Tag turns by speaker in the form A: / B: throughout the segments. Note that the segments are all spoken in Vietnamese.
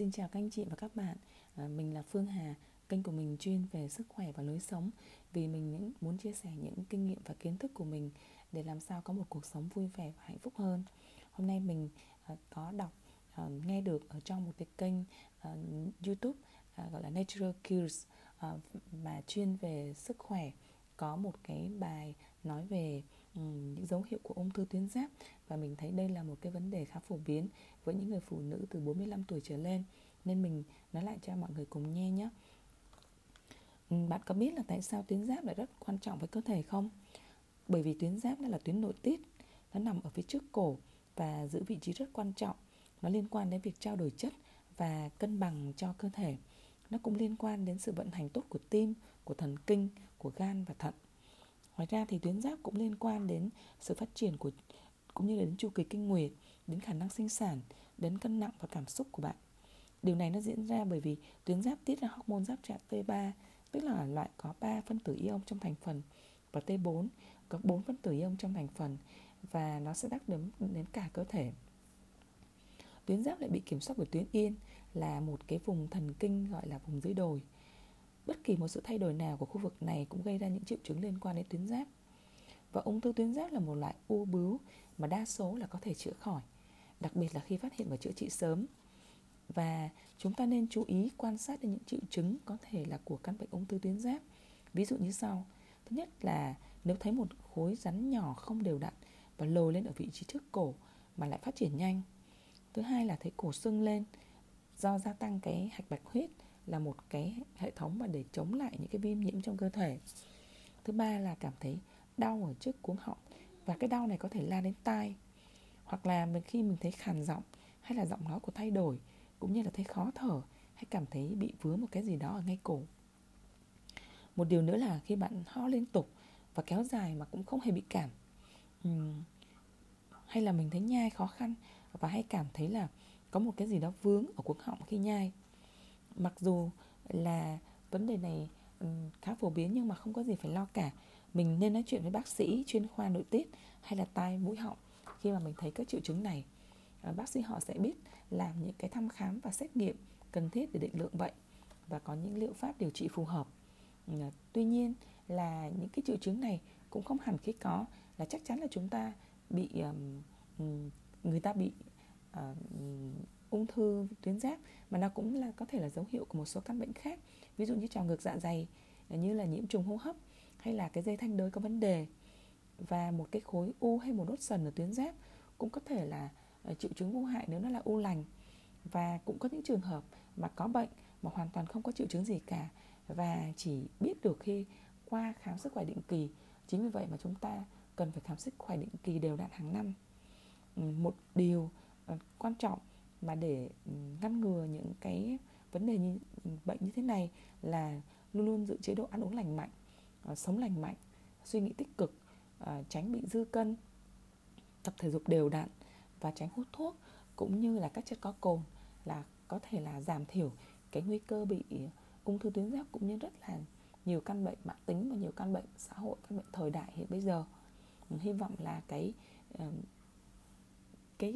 A: Xin chào các anh chị và các bạn. À, Mình là Phương Hà Kênh của mình chuyên về sức khỏe và lối sống. Vì mình muốn chia sẻ những kinh nghiệm và kiến thức của mình Để làm sao có một cuộc sống vui vẻ và hạnh phúc hơn. Hôm nay mình à, có đọc, à, nghe được ở trong một cái kênh à, youtube à, Gọi là Natural Cures à, Mà chuyên về sức khỏe. Có một cái bài nói về những dấu hiệu của ung thư tuyến giáp và mình thấy đây là một cái vấn đề khá phổ biến với những người phụ nữ từ 45 tuổi trở lên nên mình nói lại cho mọi người cùng nghe nhé. Ừ, bạn có biết là tại sao tuyến giáp lại rất quan trọng với cơ thể không? Bởi vì tuyến giáp là tuyến nội tiết, nó nằm ở phía trước cổ và giữ vị trí rất quan trọng. Nó liên quan đến việc trao đổi chất và cân bằng cho cơ thể. Nó cũng liên quan đến sự vận hành tốt của tim, của thần kinh, của gan và thận. Ngoài ra thì tuyến giáp cũng liên quan đến sự phát triển của cũng như đến chu kỳ kinh nguyệt, đến khả năng sinh sản, đến cân nặng và cảm xúc của bạn. Điều này nó diễn ra bởi vì tuyến giáp tiết ra hormone giáp trạng T3, tức là loại có 3 phân tử ion trong thành phần và T4 có 4 phân tử ion trong thành phần và nó sẽ tác đến đến cả cơ thể. Tuyến giáp lại bị kiểm soát bởi tuyến yên là một cái vùng thần kinh gọi là vùng dưới đồi. Bất kỳ một sự thay đổi nào của khu vực này cũng gây ra những triệu chứng liên quan đến tuyến giáp. Và ung thư tuyến giáp là một loại u bướu mà đa số là có thể chữa khỏi, đặc biệt là khi phát hiện và chữa trị sớm. Và chúng ta nên chú ý quan sát đến những triệu chứng có thể là của căn bệnh ung thư tuyến giáp. Ví dụ như sau. Thứ nhất là nếu thấy một khối rắn nhỏ không đều đặn và lồi lên ở vị trí trước cổ mà lại phát triển nhanh. Thứ hai là thấy cổ sưng lên do gia tăng cái hạch bạch huyết là một cái hệ thống mà để chống lại những cái viêm nhiễm trong cơ thể. Thứ ba là cảm thấy đau ở trước cuống họng, và cái đau này có thể lan đến tai, hoặc là khi mình thấy khàn giọng hay là giọng nói của thay đổi, cũng như là thấy khó thở hay cảm thấy bị vướng một cái gì đó ở ngay cổ một điều nữa là khi bạn ho liên tục và kéo dài mà cũng không hề bị cảm hay là mình thấy nhai khó khăn và hay cảm thấy là có một cái gì đó vướng ở cuống họng khi nhai mặc dù là vấn đề này khá phổ biến nhưng mà không có gì phải lo cả. Mình nên nói chuyện với bác sĩ chuyên khoa nội tiết hay là tai mũi họng khi mà mình thấy các triệu chứng này. À, bác sĩ họ sẽ biết làm những cái thăm khám và xét nghiệm cần thiết để định lượng bệnh và có những liệu pháp điều trị phù hợp. À, tuy nhiên là những cái triệu chứng này cũng không hẳn khi có, là chắc chắn là chúng ta bị người ta bị ung thư tuyến giáp mà nó cũng là có thể là dấu hiệu của một số căn bệnh khác. Ví dụ như trào ngược dạ dày, như là nhiễm trùng hô hấp hay là cái dây thanh đới có vấn đề và một cái khối u hay một đốt sần ở tuyến giáp cũng có thể là ờ, triệu chứng vô hại nếu nó là u lành. Và cũng có những trường hợp mà có bệnh mà hoàn toàn không có triệu chứng gì cả và chỉ biết được khi qua khám sức khỏe định kỳ. Chính vì vậy mà chúng ta cần phải khám sức khỏe định kỳ đều đặn hàng năm. Một điều ờ, quan trọng mà để ừ, ngăn ngừa những cái vấn đề như ừ, bệnh như thế này là luôn luôn giữ chế độ ăn uống lành mạnh ờ, sống lành mạnh, suy nghĩ tích cực ờ, tránh bị dư cân, tập thể dục đều đặn và tránh hút thuốc cũng như là các chất có cồn là có thể là giảm thiểu cái nguy cơ bị ung thư tuyến giáp cũng như rất là nhiều căn bệnh mãn tính và nhiều căn bệnh xã hội, căn bệnh thời đại hiện bây giờ. Hy vọng là cái cái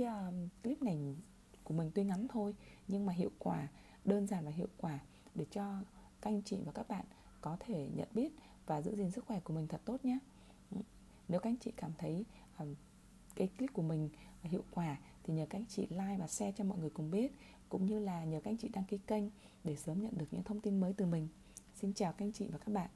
A: clip này của mình tuy ngắn thôi nhưng mà hiệu quả đơn giản và hiệu quả để cho các anh chị và các bạn có thể nhận biết và giữ gìn sức khỏe của mình thật tốt nhé. Nếu các anh chị cảm thấy um, cái clip của mình hiệu quả thì nhờ các anh chị like và share cho mọi người cùng biết cũng như là nhờ các anh chị đăng ký kênh để sớm nhận được những thông tin mới từ mình. Xin chào các anh chị và các bạn.